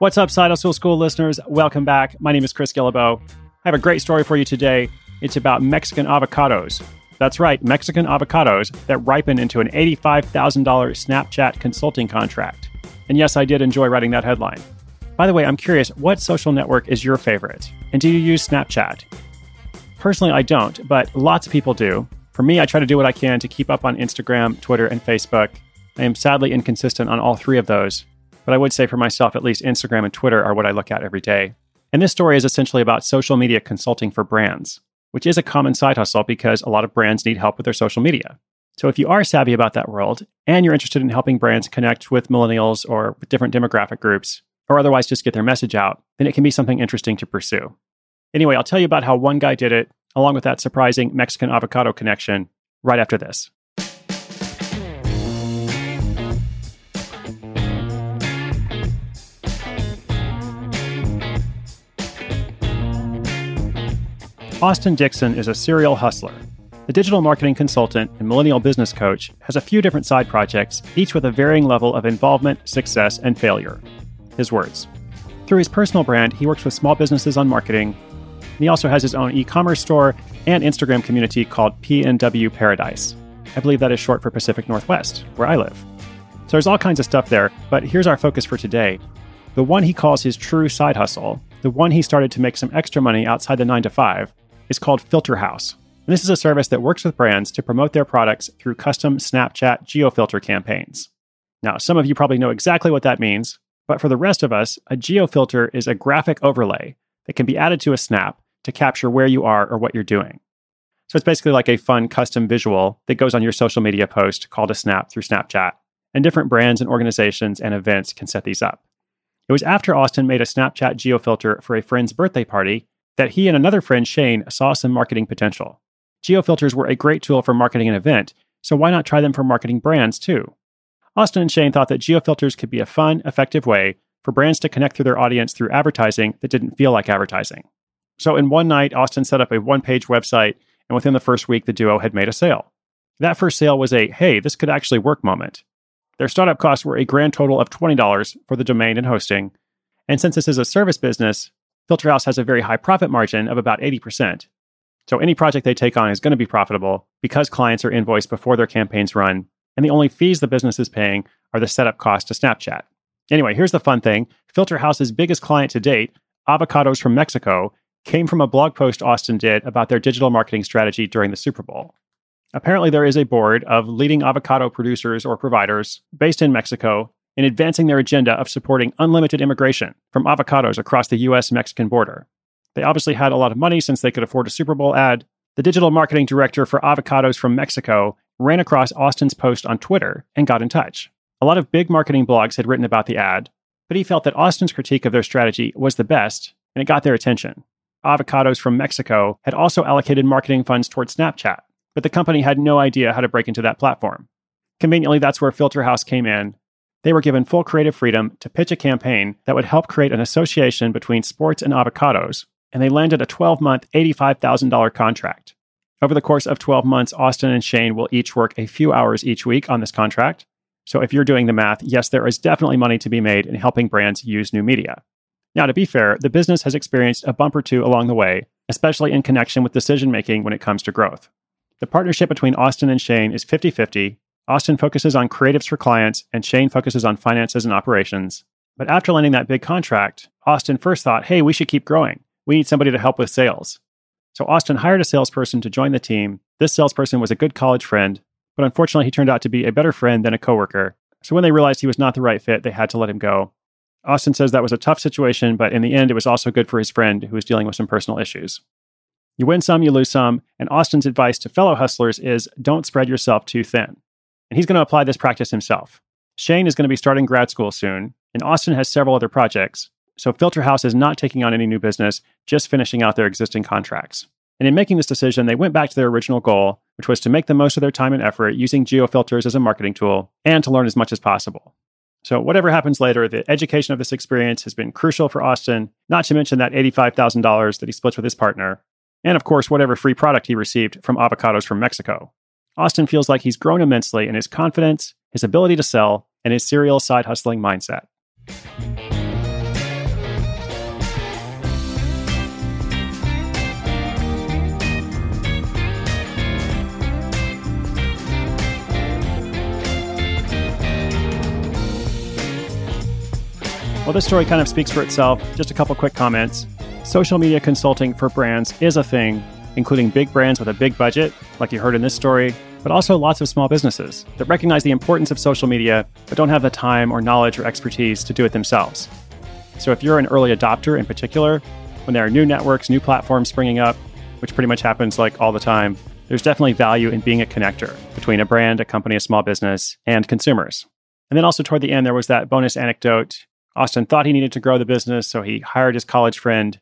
What's up, Side Hustle School listeners? Welcome back. My name is Chris Guillebeau. I have a great story for you today. It's about Mexican avocados. That's right, Mexican avocados that ripen into an $85,000 Snapchat consulting contract. And yes, I did enjoy writing that headline. By the way, I'm curious, what social network is your favorite? And do you use Snapchat? Personally, I don't, but lots of people do. For me, I try to do what I can to keep up on Instagram, Twitter, and Facebook. I am sadly inconsistent on all three of those, but I would say for myself, at least Instagram and Twitter are what I look at every day. And this story is essentially about social media consulting for brands, which is a common side hustle because a lot of brands need help with their social media. So if you are savvy about that world and you're interested in helping brands connect with millennials or with different demographic groups, or otherwise just get their message out, then it can be something interesting to pursue. Anyway, I'll tell you about how one guy did it, along with that surprising Mexican avocado connection, right after this. Austin Dixon is a serial hustler. The digital marketing consultant and millennial business coach has a few different side projects, each with a varying level of involvement, success, and failure. His words. Through his personal brand, he works with small businesses on marketing. And he also has his own e commerce store and Instagram community called PNW Paradise. I believe that is short for Pacific Northwest, where I live. So there's all kinds of stuff there, but here's our focus for today. The one he calls his true side hustle, the one he started to make some extra money outside the 9 to 5, is called Filter House. And this is a service that works with brands to promote their products through custom Snapchat geofilter campaigns. Now, some of you probably know exactly what that means, but for the rest of us, a geofilter is a graphic overlay that can be added to a snap to capture where you are or what you're doing. So it's basically like a fun custom visual that goes on your social media post called a snap through Snapchat. And different brands and organizations and events can set these up. It was after Austin made a Snapchat geofilter for a friend's birthday party that he and another friend, Shane, saw some marketing potential. Geofilters were a great tool for marketing an event, so why not try them for marketing brands too? Austin and Shane thought that geofilters could be a fun, effective way for brands to connect through their audience through advertising that didn't feel like advertising. So, in one night, Austin set up a one page website, and within the first week, the duo had made a sale. That first sale was a hey, this could actually work moment. Their startup costs were a grand total of $20 for the domain and hosting. And since this is a service business, Filterhouse has a very high profit margin of about 80%. So any project they take on is going to be profitable because clients are invoiced before their campaigns run, and the only fees the business is paying are the setup cost to Snapchat. Anyway, here's the fun thing Filterhouse's biggest client to date, Avocados from Mexico, came from a blog post Austin did about their digital marketing strategy during the Super Bowl. Apparently, there is a board of leading avocado producers or providers based in Mexico in advancing their agenda of supporting unlimited immigration from avocados across the US Mexican border. They obviously had a lot of money since they could afford a Super Bowl ad. The digital marketing director for Avocados from Mexico ran across Austin's post on Twitter and got in touch. A lot of big marketing blogs had written about the ad, but he felt that Austin's critique of their strategy was the best, and it got their attention. Avocados from Mexico had also allocated marketing funds towards Snapchat, but the company had no idea how to break into that platform. Conveniently, that's where Filterhouse came in they were given full creative freedom to pitch a campaign that would help create an association between sports and avocados, and they landed a 12 month, $85,000 contract. Over the course of 12 months, Austin and Shane will each work a few hours each week on this contract. So if you're doing the math, yes, there is definitely money to be made in helping brands use new media. Now, to be fair, the business has experienced a bump or two along the way, especially in connection with decision making when it comes to growth. The partnership between Austin and Shane is 50 50, Austin focuses on creatives for clients, and Shane focuses on finances and operations. But after landing that big contract, Austin first thought, hey, we should keep growing. We need somebody to help with sales. So Austin hired a salesperson to join the team. This salesperson was a good college friend, but unfortunately, he turned out to be a better friend than a coworker. So when they realized he was not the right fit, they had to let him go. Austin says that was a tough situation, but in the end, it was also good for his friend who was dealing with some personal issues. You win some, you lose some, and Austin's advice to fellow hustlers is don't spread yourself too thin. And he's going to apply this practice himself. Shane is going to be starting grad school soon, and Austin has several other projects. So Filter House is not taking on any new business, just finishing out their existing contracts. And in making this decision, they went back to their original goal, which was to make the most of their time and effort using geofilters as a marketing tool and to learn as much as possible. So, whatever happens later, the education of this experience has been crucial for Austin, not to mention that $85,000 that he splits with his partner, and of course, whatever free product he received from avocados from Mexico. Austin feels like he's grown immensely in his confidence, his ability to sell, and his serial side hustling mindset. Well, this story kind of speaks for itself. Just a couple quick comments. Social media consulting for brands is a thing, including big brands with a big budget, like you heard in this story, but also lots of small businesses that recognize the importance of social media, but don't have the time or knowledge or expertise to do it themselves. So if you're an early adopter in particular, when there are new networks, new platforms springing up, which pretty much happens like all the time, there's definitely value in being a connector between a brand, a company, a small business, and consumers. And then also toward the end, there was that bonus anecdote Austin thought he needed to grow the business, so he hired his college friend.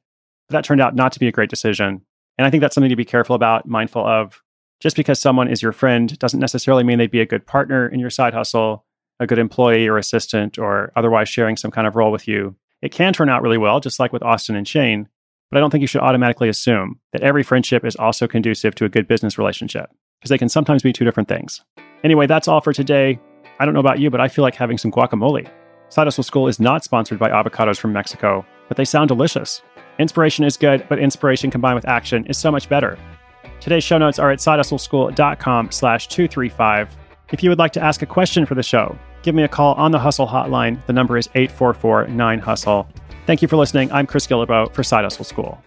But that turned out not to be a great decision. And I think that's something to be careful about, mindful of. Just because someone is your friend doesn't necessarily mean they'd be a good partner in your side hustle, a good employee or assistant, or otherwise sharing some kind of role with you. It can turn out really well, just like with Austin and Shane, but I don't think you should automatically assume that every friendship is also conducive to a good business relationship, because they can sometimes be two different things. Anyway, that's all for today. I don't know about you, but I feel like having some guacamole. Side Hustle School is not sponsored by avocados from Mexico, but they sound delicious. Inspiration is good, but inspiration combined with action is so much better. Today's show notes are at sidehustleschool.com slash 235. If you would like to ask a question for the show, give me a call on the Hustle hotline. The number is 844-9-HUSTLE. Thank you for listening. I'm Chris Guillebeau for Side Hustle School.